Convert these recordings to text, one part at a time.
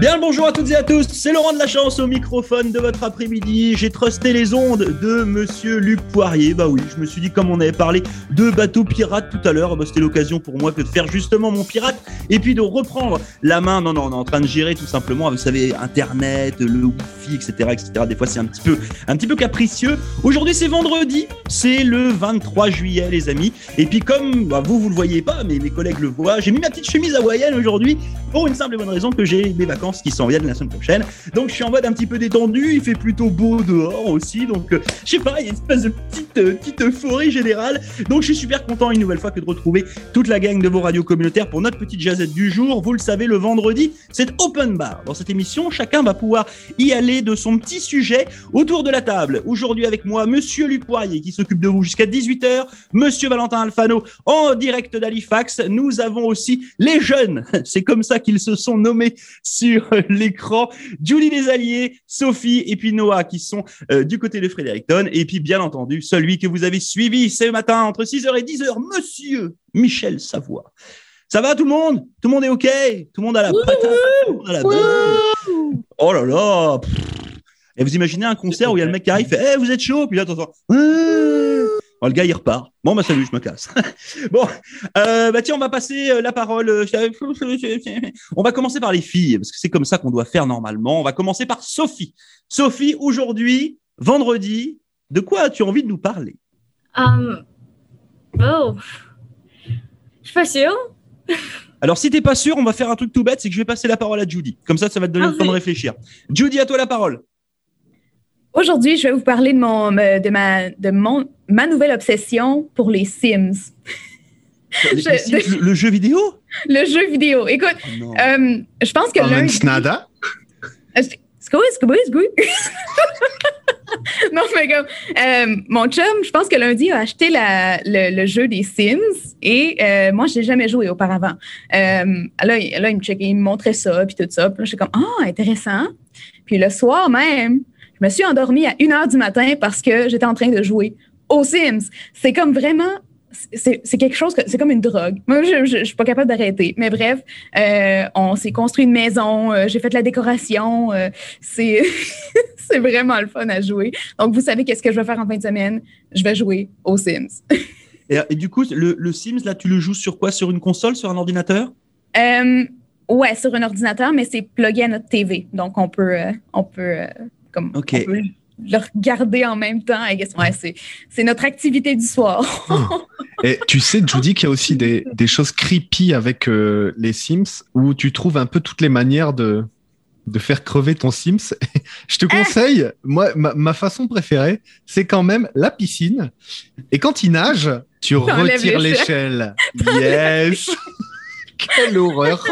Bien le bonjour à toutes et à tous, c'est Laurent de la Chance au microphone de votre après-midi. J'ai trusté les ondes de monsieur Luc Poirier. Bah oui, je me suis dit, comme on avait parlé de bateaux pirates tout à l'heure, bah, c'était l'occasion pour moi que de faire justement mon pirate et puis de reprendre la main. Non, non, on est en train de gérer tout simplement, vous savez, Internet, le Wi-Fi, etc. etc. Des fois, c'est un petit peu, capricieux. Aujourd'hui, c'est vendredi, c'est le 23 juillet, les amis. Et puis, comme bah, vous, vous le voyez pas, mais mes collègues le voient, j'ai mis ma petite chemise hawaïenne aujourd'hui pour une simple et bonne raison que j'ai mes vacances qui s'en viennent la semaine prochaine. Donc je suis en mode un petit peu détendu, il fait plutôt beau dehors aussi, donc euh, je sais pas, il y a une espèce de petite, euh, euphorie générale. Donc je suis super content une nouvelle fois que de retrouver toute la gang de vos radios communautaires pour notre petite jazette du jour. Vous le savez, le vendredi, c'est open bar. Dans cette émission, chacun va pouvoir y aller de son petit sujet autour de la table. Aujourd'hui avec moi, Monsieur Luc Poirier qui s'occupe de vous jusqu'à 18h, Monsieur Valentin Alfano en direct d'Halifax. Nous avons aussi les jeunes, c'est comme ça qu'ils se sont nommés sur l'écran. Julie Desalliés, Sophie et puis Noah qui sont euh, du côté de Fredericton. Et puis, bien entendu, celui que vous avez suivi ce matin entre 6h et 10h, monsieur Michel Savoie. Ça va tout le monde? Tout le monde est OK? Tout le monde a la patate? Oh là là! Et vous imaginez un concert où il y a le mec qui arrive, fait hey, vous êtes chaud? Puis là, t'entends Oh, le gars, il repart. Bon, bah salut, je me casse. bon, euh, bah tiens, on va passer euh, la parole. Euh, on va commencer par les filles, parce que c'est comme ça qu'on doit faire normalement. On va commencer par Sophie. Sophie, aujourd'hui, vendredi, de quoi as-tu envie de nous parler? Um, Oh, je suis pas sûre. Alors, si t'es pas sûr, on va faire un truc tout bête, c'est que je vais passer la parole à Judy. Comme ça, ça va te donner le temps de réfléchir. Judy, à toi la parole. Aujourd'hui, je vais vous parler de, mon, de, ma, de mon, ma nouvelle obsession pour les Sims. Les, je, Sims de, le, jeu vidéo? Le jeu vidéo. Écoute, oh euh, je pense que lundi... Nada? non, mais comme, euh, mon chum, je pense que lundi a acheté la, le, le, jeu des Sims et euh, moi, je n'ai jamais joué auparavant. Euh, là, là, il me checkait, il me montrait ça, puis tout ça. Puis là, je suis comme, ah, intéressant. Puis le soir même, je me suis endormie à 1 heure du matin parce que j'étais en train de jouer aux Sims. C'est comme vraiment c'est quelque chose que c'est comme une drogue. Moi, je, je, suis pas capable d'arrêter. Mais bref, euh, on s'est construit une maison, euh, j'ai fait de la décoration. Euh, c'est c'est vraiment le fun à jouer. Donc, vous savez qu'est-ce que je vais faire en fin de semaine? Je vais jouer aux Sims. et, et, du coup, le, le, Sims, là, tu le joues sur quoi? Sur une console, sur un ordinateur? ouais, sur un ordinateur, mais c'est plugué à notre TV. Donc, on peut, on peut comme OK. On peut le regarder en même temps. Ouais, c'est notre activité du soir. Et tu sais, Judy, qu'il y a aussi des, des choses creepy avec euh, les Sims où tu trouves un peu toutes les manières de, de faire crever ton Sims. Je te conseille, moi, ma, ma façon préférée, c'est quand même la piscine. Et quand il nage, tu retires l'échelle. Yes! Quelle horreur!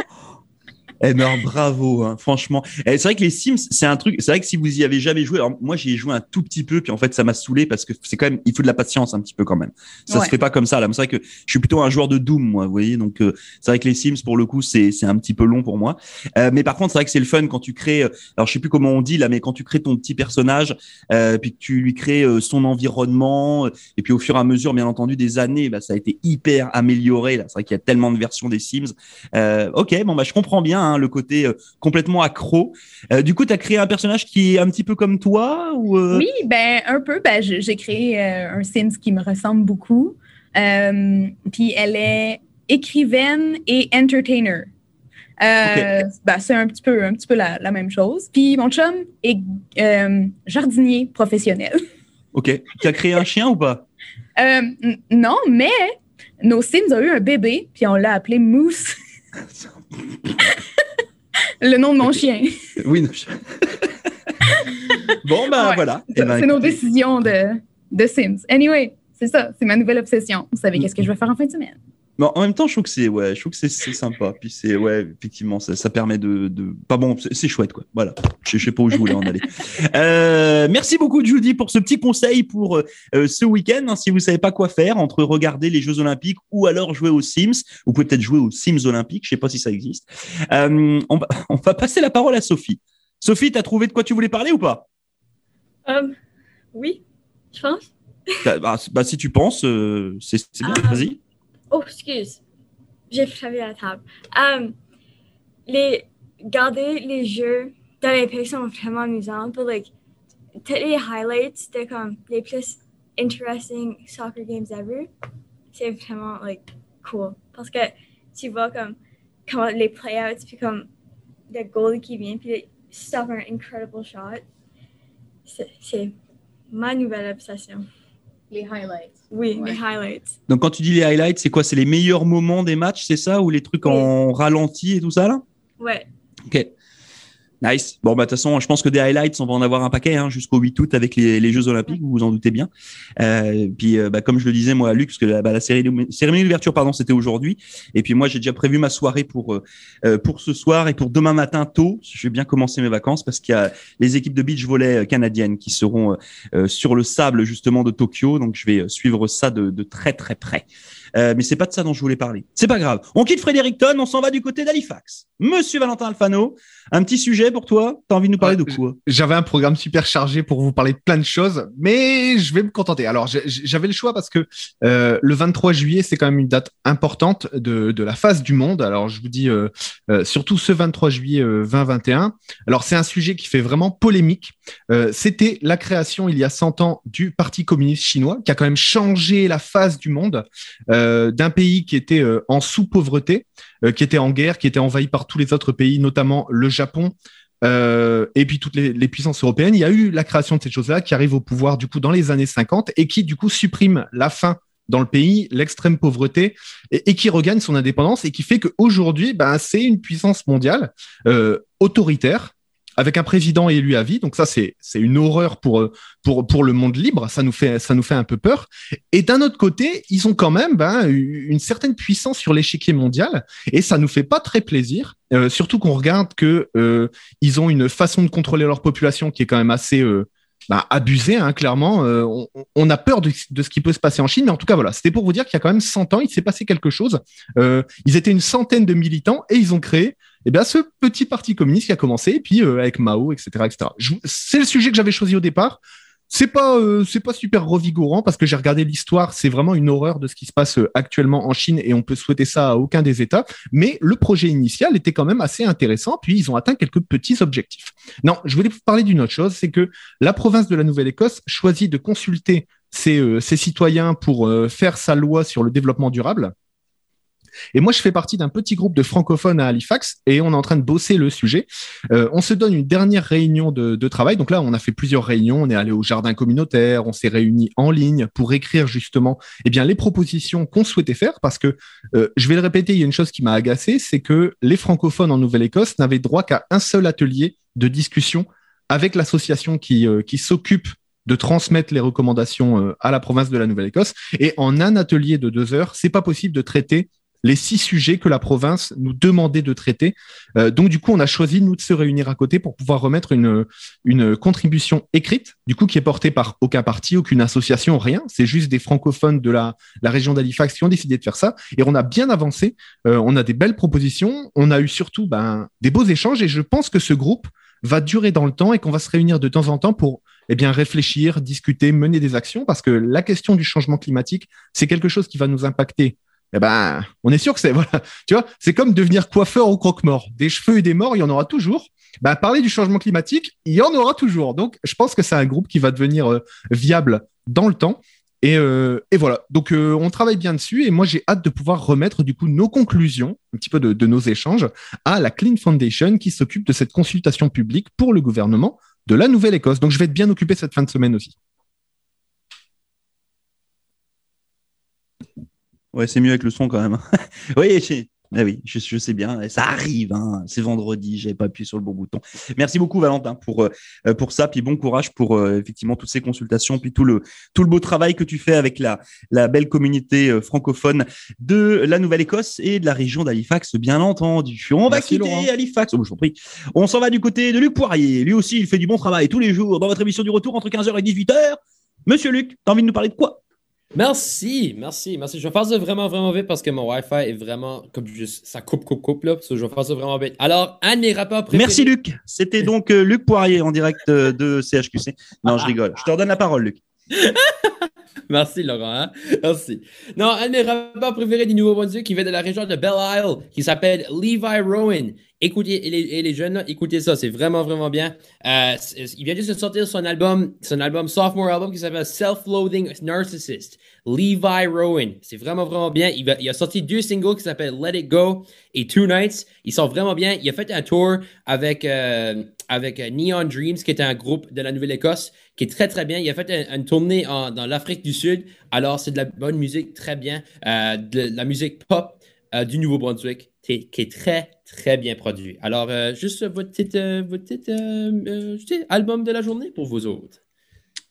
Eh ben bravo, hein, franchement. Eh, c'est vrai que les Sims, c'est un truc. C'est vrai que si vous y avez jamais joué, alors moi j'y ai joué un tout petit peu, puis en fait ça m'a saoulé parce que c'est quand même, il faut de la patience un petit peu quand même. Ça se fait pas comme ça. Là, c'est vrai que je suis plutôt un joueur de Doom, moi, vous voyez. Donc euh, c'est vrai que les Sims pour le coup c'est c'est un petit peu long pour moi. Euh, mais par contre c'est vrai que c'est le fun quand tu crées. Euh, alors je sais plus comment on dit là, mais quand tu crées ton petit personnage, euh, puis que tu lui crées euh, son environnement, et puis au fur et à mesure, bien entendu, des années, bah, ça a été hyper amélioré. Là, c'est vrai qu'il y a tellement de versions des Sims. ok, bon bah je comprends bien. Hein, Hein, le côté euh, complètement accro. Euh, du coup, tu as créé un personnage qui est un petit peu comme toi ou euh? Oui, ben un peu. Ben, j'ai créé un Sims qui me ressemble beaucoup. Puis elle est écrivaine et entertainer. Ben, c'est un petit peu, un petit peu la, même chose. Puis mon chum est jardinier professionnel. OK. Tu as créé un chien ou pas? non, mais nos Sims ont eu un bébé, puis on l'a appelé Moose. le nom de mon chien. Oui. bon, ben voilà. Eh ben, c'est nos décisions de, de Sims. Anyway, c'est ça, c'est ma nouvelle obsession. Vous savez qu'est-ce que je vais faire en fin de semaine? Mais en même temps, je trouve que c'est ouais, je trouve que c'est sympa. Puis c'est ouais, effectivement, ça, ça permet de, de pas bon, c'est chouette quoi. Voilà, je, je sais pas où je voulais en aller. Euh, merci beaucoup Judy pour ce petit conseil pour euh, ce week-end. Hein, si vous savez pas quoi faire entre regarder les Jeux Olympiques ou alors jouer aux Sims, vous pouvez peut-être jouer aux Sims Olympiques. Je sais pas si ça existe. Euh, on va on va passer la parole à Sophie. Sophie, t'as trouvé de quoi tu voulais parler ou pas? Euh, Oui, je pense. Bah, bah, si tu penses, euh, c'est bien. Ah. Vas-y. Oh, excuse. J'ai frappé la table. Um, les, garder les jeux dans les pays sont vraiment amusants. But like, tous les highlights, c'était comme les plus interesting soccer games ever. C'est vraiment like cool. Parce que tu vois comme, comme les playouts, puis comme le goal qui vient, puis stop un incredible shot. C'est- ma nouvelle obsession. Les highlights. Oui, Ouais. mes highlights. Donc quand tu dis les highlights, c'est quoi? C'est les meilleurs moments des matchs, c'est ça? Ou les trucs en ralenti et tout ça là? Ouais. Ok. Nice. Bon, bah, de toute façon, je pense que des highlights, on va en avoir un paquet hein, jusqu'au 8 août avec les, Jeux Olympiques, vous vous en doutez bien. Euh, puis, euh, bah, comme je le disais, moi, à Luc, parce que la, bah, la cérémonie, d'ouverture, pardon, c'était aujourd'hui. Et puis, moi, j'ai déjà prévu ma soirée pour, euh, euh, pour ce soir et pour demain matin tôt. Je vais bien commencer mes vacances parce qu'il y a les équipes de beach volley euh, canadiennes qui seront sur le sable, justement, de Tokyo. Donc, je vais suivre ça de, de très, très près. Euh, mais c'est pas de ça dont je voulais parler. C'est pas grave. On quitte Fredericton, on s'en va du côté d'Halifax. Monsieur Valentin Alfano, un petit sujet pour toi? T'as envie de nous parler de quoi? J'avais un programme super chargé pour vous parler de plein de choses, mais je vais me contenter. Alors, j'avais le choix parce que euh, le 23 juillet, c'est quand même une date importante de, de la phase du monde. Alors, je vous dis euh, euh, surtout ce 23 juillet euh, 2021. Alors, c'est un sujet qui fait vraiment polémique. C'était la création, il y a 100 ans, du Parti communiste chinois, qui a quand même changé la phase du monde euh, d'un pays qui était euh, en sous-pauvreté, euh, qui était en guerre, qui était envahi par tous les autres pays, notamment le Japon, euh, et puis toutes les, puissances européennes. Il y a eu la création de cette chose-là qui arrive au pouvoir du coup dans les années 50 et qui du coup supprime la faim dans le pays, l'extrême pauvreté, et, qui regagne son indépendance et qui fait qu'aujourd'hui, ben, c'est une puissance mondiale euh, autoritaire avec un président élu à vie. Donc ça, c'est une horreur pour pour pour le monde libre. Ça nous fait ça nous fait un peu peur. Et d'un autre côté, ils ont quand même ben, une certaine puissance sur l'échiquier mondial et ça nous fait pas très plaisir. Euh, surtout qu'on regarde que euh, ils ont une façon de contrôler leur population qui est quand même assez euh, abusée, hein, clairement. Euh, on, a peur de, de ce qui peut se passer en Chine, mais en tout cas, voilà, c'était pour vous dire qu'il y a quand même 100 ans, il s'est passé quelque chose. Ils étaient une centaine de militants et ils ont créé eh bien, ce petit parti communiste qui a commencé, et puis euh, avec Mao, etc. etc. C'est le sujet que j'avais choisi au départ. C'est pas, euh, pas super revigorant parce que j'ai regardé l'histoire. C'est vraiment une horreur de ce qui se passe euh, actuellement en Chine et on peut souhaiter ça à aucun des États. Mais le projet initial était quand même assez intéressant. Puis ils ont atteint quelques petits objectifs. Non, je voulais vous parler d'une autre chose, c'est que la province de la Nouvelle-Écosse choisit de consulter ses, citoyens pour faire sa loi sur le développement durable. Et moi, je fais partie d'un petit groupe de francophones à Halifax et on est en train de bosser le sujet. Euh, on se donne une dernière réunion de, travail. Donc là, on a fait plusieurs réunions. On est allé au jardin communautaire, on s'est réunis en ligne pour écrire justement eh bien, les propositions qu'on souhaitait faire parce que, euh, je vais le répéter, il y a une chose qui m'a agacé, c'est que les francophones en Nouvelle-Écosse n'avaient droit qu'à un seul atelier de discussion avec l'association qui, euh, qui s'occupe de transmettre les recommandations à la province de la Nouvelle-Écosse. Et en un atelier de deux heures, c'est pas possible de traiter les six sujets que la province nous demandait de traiter. Euh, donc, du coup, on a choisi, nous, de se réunir à côté pour pouvoir remettre une, une contribution écrite, du coup, qui est portée par aucun parti, aucune association, rien. C'est juste des francophones de la, la région d'Halifax qui ont décidé de faire ça. Et on a bien avancé. Euh, on a des belles propositions. On a eu surtout ben, des beaux échanges. Et je pense que ce groupe va durer dans le temps et qu'on va se réunir de temps en temps pour eh bien, réfléchir, discuter, mener des actions, parce que la question du changement climatique, c'est quelque chose qui va nous impacter eh ben, on est sûr que c'est voilà, tu vois, c'est comme devenir coiffeur au croque-mort. Des cheveux et des morts, il y en aura toujours. Ben, parler du changement climatique, il y en aura toujours. Donc, je pense que c'est un groupe qui va devenir euh, viable dans le temps. Et, euh, et voilà. Donc, euh, on travaille bien dessus. Et moi, j'ai hâte de pouvoir remettre du coup nos conclusions, un petit peu de, de nos échanges, à la Clean Foundation qui s'occupe de cette consultation publique pour le gouvernement de la Nouvelle-Écosse. Donc, je vais être bien occupé cette fin de semaine aussi. Ouais, c'est mieux avec le son quand même. oui, ah oui, je, je sais bien, ça arrive, hein. c'est vendredi, j'avais pas appuyé sur le bon bouton. Merci beaucoup Valentin pour euh, pour ça, puis bon courage pour euh, effectivement toutes ces consultations, puis tout le tout le beau travail que tu fais avec la la belle communauté euh, francophone de la Nouvelle-Écosse et de la région d'Halifax, bien entendu. On va quitter Laurent. Halifax, oh, je prie. On s'en va du côté de Luc Poirier. Lui aussi, il fait du bon travail tous les jours dans votre émission du retour entre 15h et 18h. Monsieur Luc, t'as envie de nous parler de quoi? Merci, merci, merci. Je vais faire ça vraiment, vraiment vite parce que mon Wi-Fi est vraiment comme juste ça coupe, coupe, coupe là. Je vais faire ça vraiment vite. Alors, un de mes rappeurs préférés. Merci Luc. C'était donc euh, Luc Poirier en direct euh, de CHQC. Non, je rigole. Je te redonne la parole, Luc. Merci, Laurent. hein? Merci. Non, un de mes préférés du Nouveau-Brunswick qui vient de la région de Belle Isle, qui s'appelle Levi Rowan. Écoutez, et les, jeunes, écoutez ça, c'est vraiment, vraiment bien. Euh, il vient juste de sortir son album, son album, sophomore album, qui s'appelle Self-Loathing Narcissist. Levi Rowan. C'est vraiment, vraiment bien. Il a sorti deux singles qui s'appellent Let It Go et Two Nights. Ils sont vraiment bien. Il a fait un tour avec, euh, avec euh, Neon Dreams, qui est un groupe de la Nouvelle-Écosse, qui est très, très bien. Il a fait un- une tournée dans l'Afrique du Sud. Alors, c'est de la bonne musique, très bien. Euh, de la musique pop euh, du Nouveau-Brunswick, qui, est très, très bien produit. Alors, juste votre petit, votre petit album de la journée pour vous autres.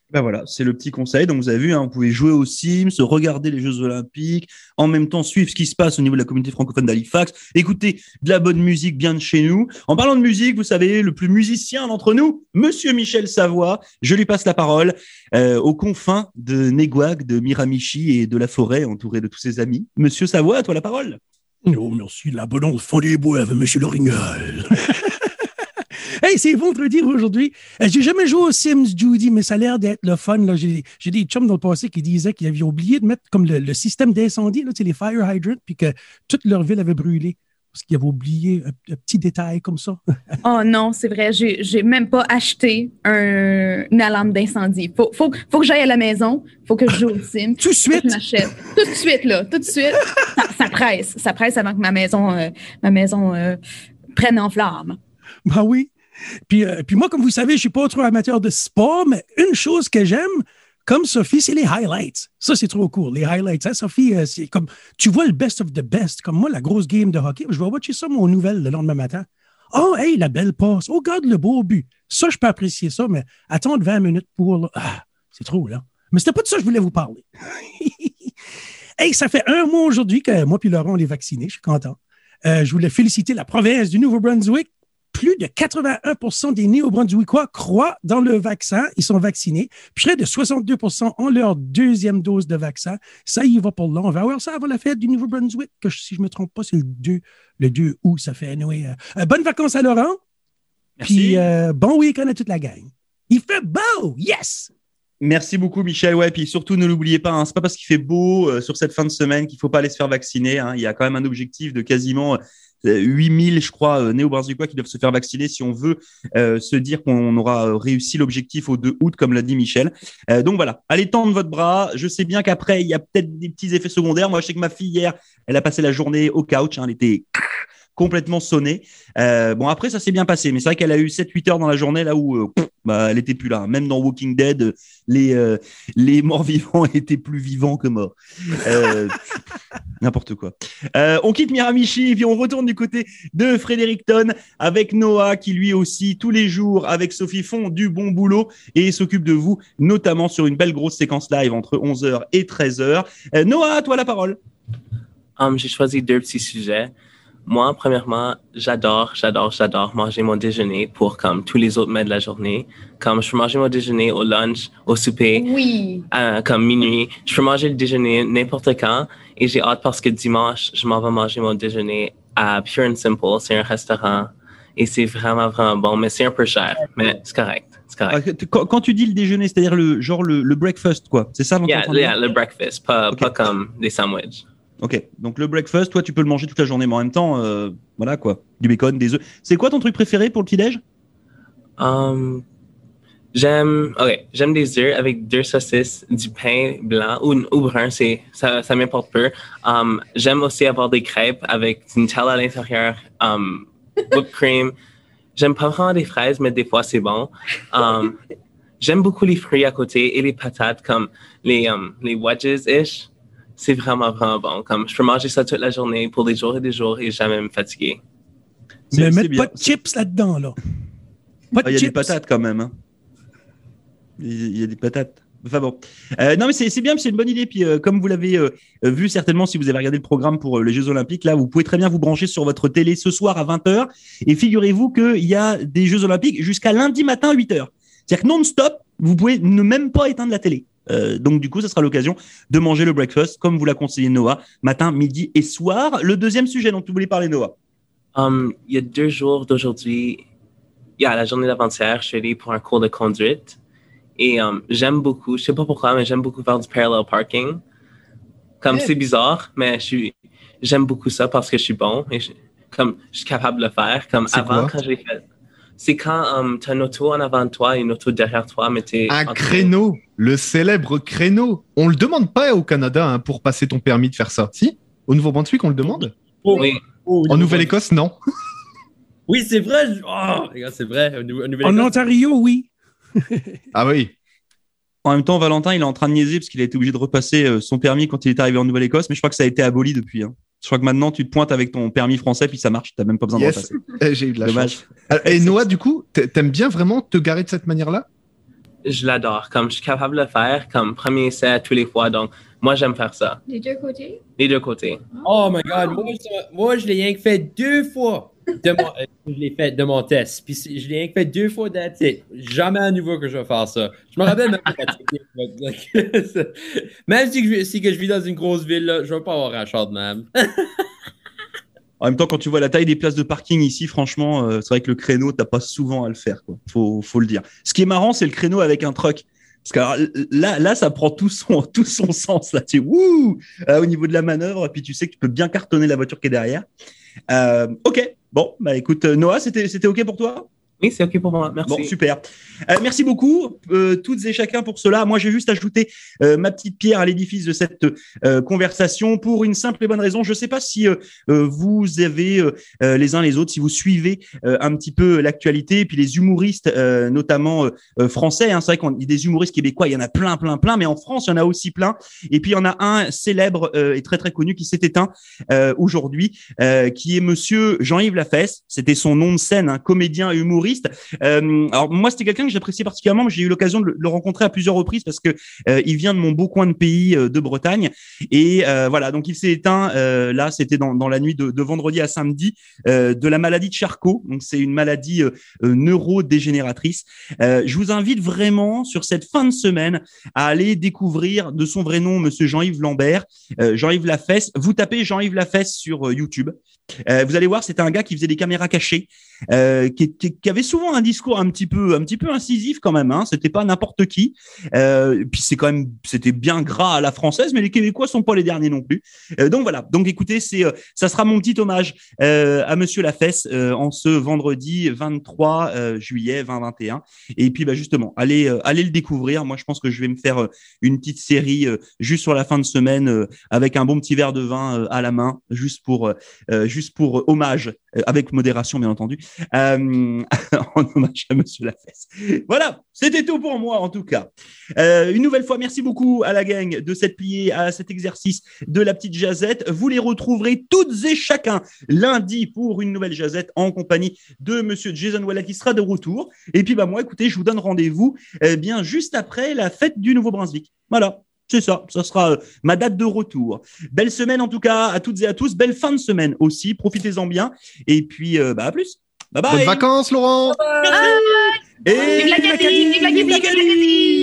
Ben voilà, c'est le petit conseil. Donc vous avez vu, hein, vous pouvez jouer aux Sims, regarder les Jeux Olympiques, en même temps suivre ce qui se passe au niveau de la communauté francophone d'Halifax, écouter de la bonne musique bien de chez nous. En parlant de musique, vous savez, le plus musicien d'entre nous, Monsieur Michel Savoie, je lui passe la parole euh, aux confins de Néguac, de Miramichi et de la forêt, entouré de tous ses amis. Monsieur Savoie, à toi la parole. Oh, merci, l'abondance fond des bois, monsieur Lorignol. hey, c'est vendredi aujourd'hui. Euh, J'ai jamais joué aux Sims, Judy, mais ça a l'air d'être le fun. J'ai des chums dans le passé qui disaient qu'ils avaient oublié de mettre comme le, le système d'incendie, là, tu sais, les fire hydrants, puis que toute leur ville avait brûlé. Parce qu'ils avaient oublié un, un petit détail comme ça. Oh non, c'est vrai, j'ai même pas acheté un- une alarme d'incendie. Faut, faut, faut que j'aille à la maison, faut que je joue au Sim. Tout de suite. Je. Tout de suite, là, tout de suite. Ça, ça presse, ça presse avant que ma maison, euh, ma maison euh, prenne en flamme. Ben oui. Puis, euh, puis moi, comme vous savez, je suis pas trop amateur de sport, mais une chose que j'aime, comme Sophie, c'est les highlights. Ça, c'est trop cool, les highlights. Hein, Sophie, euh, c'est comme, tu vois le best of the best. Comme moi, la grosse game de hockey, je vais watcher ça, mon nouvelle, le lendemain matin. Oh, hey, la belle passe. Oh, regarde le beau but. Ça, je peux apprécier ça, mais attendre 20 minutes pour, ah, c'est trop, là. Mais c'était pas de ça que je voulais vous parler. hey, ça fait un mois aujourd'hui que moi puis Laurent, on est vaccinés. Je suis content. Euh, je voulais féliciter la province du Nouveau-Brunswick plus de 81% des Néo-Brunswickois croient dans le vaccin. Ils sont vaccinés. Près de 62% ont leur deuxième dose de vaccin. Ça y va pour là. On va avoir ça avant la fête du Nouveau-Brunswick, que si je ne me trompe pas, c'est le 2, le 2 août. Ça fait anyway, euh, euh, bonnes vacances à Laurent. Puis euh, bon week-end à toute la gang. Il fait beau! Yes! Merci beaucoup, Michel. Ouais, puis surtout, ne l'oubliez pas, hein, c'est pas parce qu'il fait beau euh, sur cette fin de semaine qu'il faut pas aller se faire vacciner. hein. Il y a quand même un objectif de quasiment 8000, je crois, euh, néo-brunswickois qui doivent se faire vacciner si on veut euh, se dire qu'on aura euh, réussi l'objectif au 2 août, comme l'a dit Michel. Euh, donc voilà, allez tendre votre bras. Je sais bien qu'après, il y a peut-être des petits effets secondaires. Moi, je sais que ma fille, hier, elle a passé la journée au couch. hein, elle était complètement sonnée. Euh, bon, après, ça s'est bien passé, mais c'est vrai qu'elle a eu 7-8 heures dans la journée là où euh, bah, elle était plus là. Même dans Walking Dead, euh, les, les morts vivants étaient plus vivants que morts. N'importe quoi. On quitte Miramichi et puis on retourne du côté de Fredericton avec Noah qui lui aussi tous les jours avec Sophie font du bon boulot et s'occupe de vous, notamment sur une belle grosse séquence live entre 11h et 13h. Euh, Noah, à toi la parole. Um, j'ai choisi deux petits sujets. Moi, premièrement, j'adore, j'adore, j'adore manger mon déjeuner pour comme tous les autres mets de la journée. Comme je peux manger mon déjeuner au lunch, au souper, Oui. euh, comme minuit. Je peux manger le déjeuner n'importe quand. Et j'ai hâte parce que dimanche, je m'en vais manger mon déjeuner à Pure and Simple. C'est un restaurant. Et c'est vraiment, vraiment bon. Mais c'est un peu cher. Mais c'est correct. C'est Ah, correct. Quand, tu dis le déjeuner, c'est-à-dire le genre le, le breakfast quoi, c'est ça en Yeah, yeah, le breakfast. Pas comme des sandwichs. Ok, donc le breakfast, toi tu peux le manger toute la journée, mais en même temps, euh, voilà quoi, du bacon, des œufs. C'est quoi ton truc préféré pour le petit déj Um, j'aime, ok, j'aime des œufs avec deux saucisses, du pain blanc ou, brun, c'est, ça, m'importe peu. Um, j'aime aussi avoir des crêpes avec du Nutella à l'intérieur, um, whipped cream. J'aime pas vraiment les fraises, mais des fois c'est bon. Um, j'aime beaucoup les fruits à côté et les patates comme les, les wedges-ish. C'est vraiment, vraiment bon. Comme je peux manger ça toute la journée pour des jours et des jours et jamais me fatiguer. Mais mettre pas de chips là-dedans, là. Pas de Ah, Il y a des patates quand même. hein. Il y a des patates. Enfin bon. Euh, non, mais c'est c'est bien, c'est une bonne idée. Puis euh, comme vous l'avez euh, vu certainement si vous avez regardé le programme pour euh, les Jeux Olympiques, là, vous pouvez très bien vous brancher sur votre télé ce soir à 20h. Et figurez-vous qu'il y a des Jeux Olympiques jusqu'à lundi matin à 8h. C'est-à-dire que non-stop, vous pouvez ne même pas éteindre la télé. Euh, donc du coup, ça sera l'occasion de manger le breakfast, comme vous l'a conseillé Noah, matin, midi et soir. Le deuxième sujet dont tu voulais parler, Noah. Um, il y a deux jours d'aujourd'hui, il y a la journée d'avant-hier, je suis allé pour un cours de conduite Et um, j'aime beaucoup, je sais pas pourquoi, mais j'aime beaucoup faire du parallel parking. Comme Yeah. c'est bizarre, mais je j'aime beaucoup ça parce que je suis bon et je, comme je suis capable de le faire. Comme avant, quoi? quand je l'ai fait. C'est quand um, tu as une auto en avant de toi et une auto derrière toi, mais t'es. Un créneau, le célèbre créneau. On le demande pas au Canada hein, pour passer ton permis de faire ça. Si? Au Nouveau-Brunswick, on le demande? Oui. Oh, En Nouvelle-Écosse, non. Oui, c'est vrai. Oh, c'est vrai. En. Ontario, oui. Ah oui. En même temps, Valentin, il est en train de niaiser parce qu'il a été obligé de repasser euh, son permis quand il est arrivé en Nouvelle-Écosse, mais je crois que ça a été aboli depuis. hein. Je crois que maintenant, tu te pointes avec ton permis français, puis ça marche, t'as même pas besoin de Yes. repasser. Eh, J'ai eu de la Dommage. chance. Ah, Et Noah, du coup, t'a- t'aimes bien vraiment te garer de cette manière-là? Je l'adore. Comme je suis capable de le faire, comme premier essai tous les fois. Donc, moi, j'aime faire ça. Les deux côtés? Les deux côtés. Oh my god, moi, je- moi je l'ai rien que fait deux fois de mon, euh, je l'ai fait de mon test. Puis je l'ai fait deux fois it. Jamais à nouveau que je vais faire ça. Je me rappelle même like, Même si, je, si que je vis dans une grosse ville, là, je vais pas avoir un char de même. En même temps, quand tu vois la taille des places de parking ici, franchement, euh, c'est vrai que le créneau, t'as pas souvent à le faire, quoi. Faut, faut le dire. Ce qui est marrant, c'est le créneau avec un truck. Parce que là, là, ça prend tout son, tout son sens. Là, tu wouh, euh, au niveau de la manœuvre, puis tu sais que tu peux bien cartonner la voiture qui est derrière. Euh, ok, bon, bah écoute, euh, Noah, c'était, c'était ok pour toi? Oui, c'est OK pour moi. Merci. Bon, super. Euh, merci beaucoup, euh, toutes et chacun, pour cela. Moi, j'ai juste ajouté euh, ma petite pierre à l'édifice de cette conversation pour une simple et bonne raison. Je ne sais pas si vous avez les uns les autres, si vous suivez un petit peu l'actualité, et puis les humoristes, notamment français. Hein, c'est vrai qu'on dit des humoristes québécois, il y en a plein, plein, plein, mais en France, il y en a aussi plein. Et puis, il y en a un célèbre et très, très connu qui s'est éteint aujourd'hui, qui est Monsieur Jean-Yves Lafesse. C'était son nom de scène, un comédien et humoriste. Euh, alors moi, c'était quelqu'un que j'appréciais particulièrement. J'ai eu l'occasion de le, rencontrer à plusieurs reprises parce que euh, il vient de mon beau coin de pays euh, de Bretagne. Et voilà, donc il s'est éteint. là, c'était dans, la nuit de, vendredi à samedi de la maladie de Charcot. Donc c'est une maladie neurodégénératrice. Je vous invite vraiment sur cette fin de semaine à aller découvrir de son vrai nom, Monsieur Jean-Yves Lambert, Jean-Yves Lafesse. Vous tapez Jean-Yves Lafesse sur YouTube. Vous allez voir, c'était un gars qui faisait des caméras cachées, qui avait souvent un discours un petit peu, un petit peu incisif quand même. Hein. C'était pas n'importe qui. Euh, puis c'est quand même, c'était bien gras à la française, mais les Québécois sont pas les derniers non plus. Euh, donc voilà. Donc écoutez, c'est, euh, ça sera mon petit hommage à Monsieur Lafesse en ce vendredi 23 euh, juillet 2021. Et puis bah justement, allez, allez le découvrir. Moi, je pense que je vais me faire une petite série juste sur la fin de semaine avec un bon petit verre de vin à la main, juste pour, juste pour hommage, avec modération bien entendu, euh, en hommage à Monsieur Lafesse. Voilà, c'était tout pour moi en tout cas. Euh, une nouvelle fois, merci beaucoup à la gang de s'être plié à cet exercice de la petite jazette. Vous les retrouverez toutes et chacun lundi pour une nouvelle jazette en compagnie de Monsieur Jason Walla qui sera de retour. Et puis bah moi, écoutez, je vous donne rendez-vous bien juste après la fête du Nouveau-Brunswick. Voilà. C'est ça, ça sera euh, ma date de retour. Belle semaine en tout cas à toutes et à tous. Belle fin de semaine aussi. Profitez-en bien. Et puis, euh, bah, à plus. Bye bye. Bonnes vacances, Laurent Et Vive vive l'Acadie, vive l'Acadie.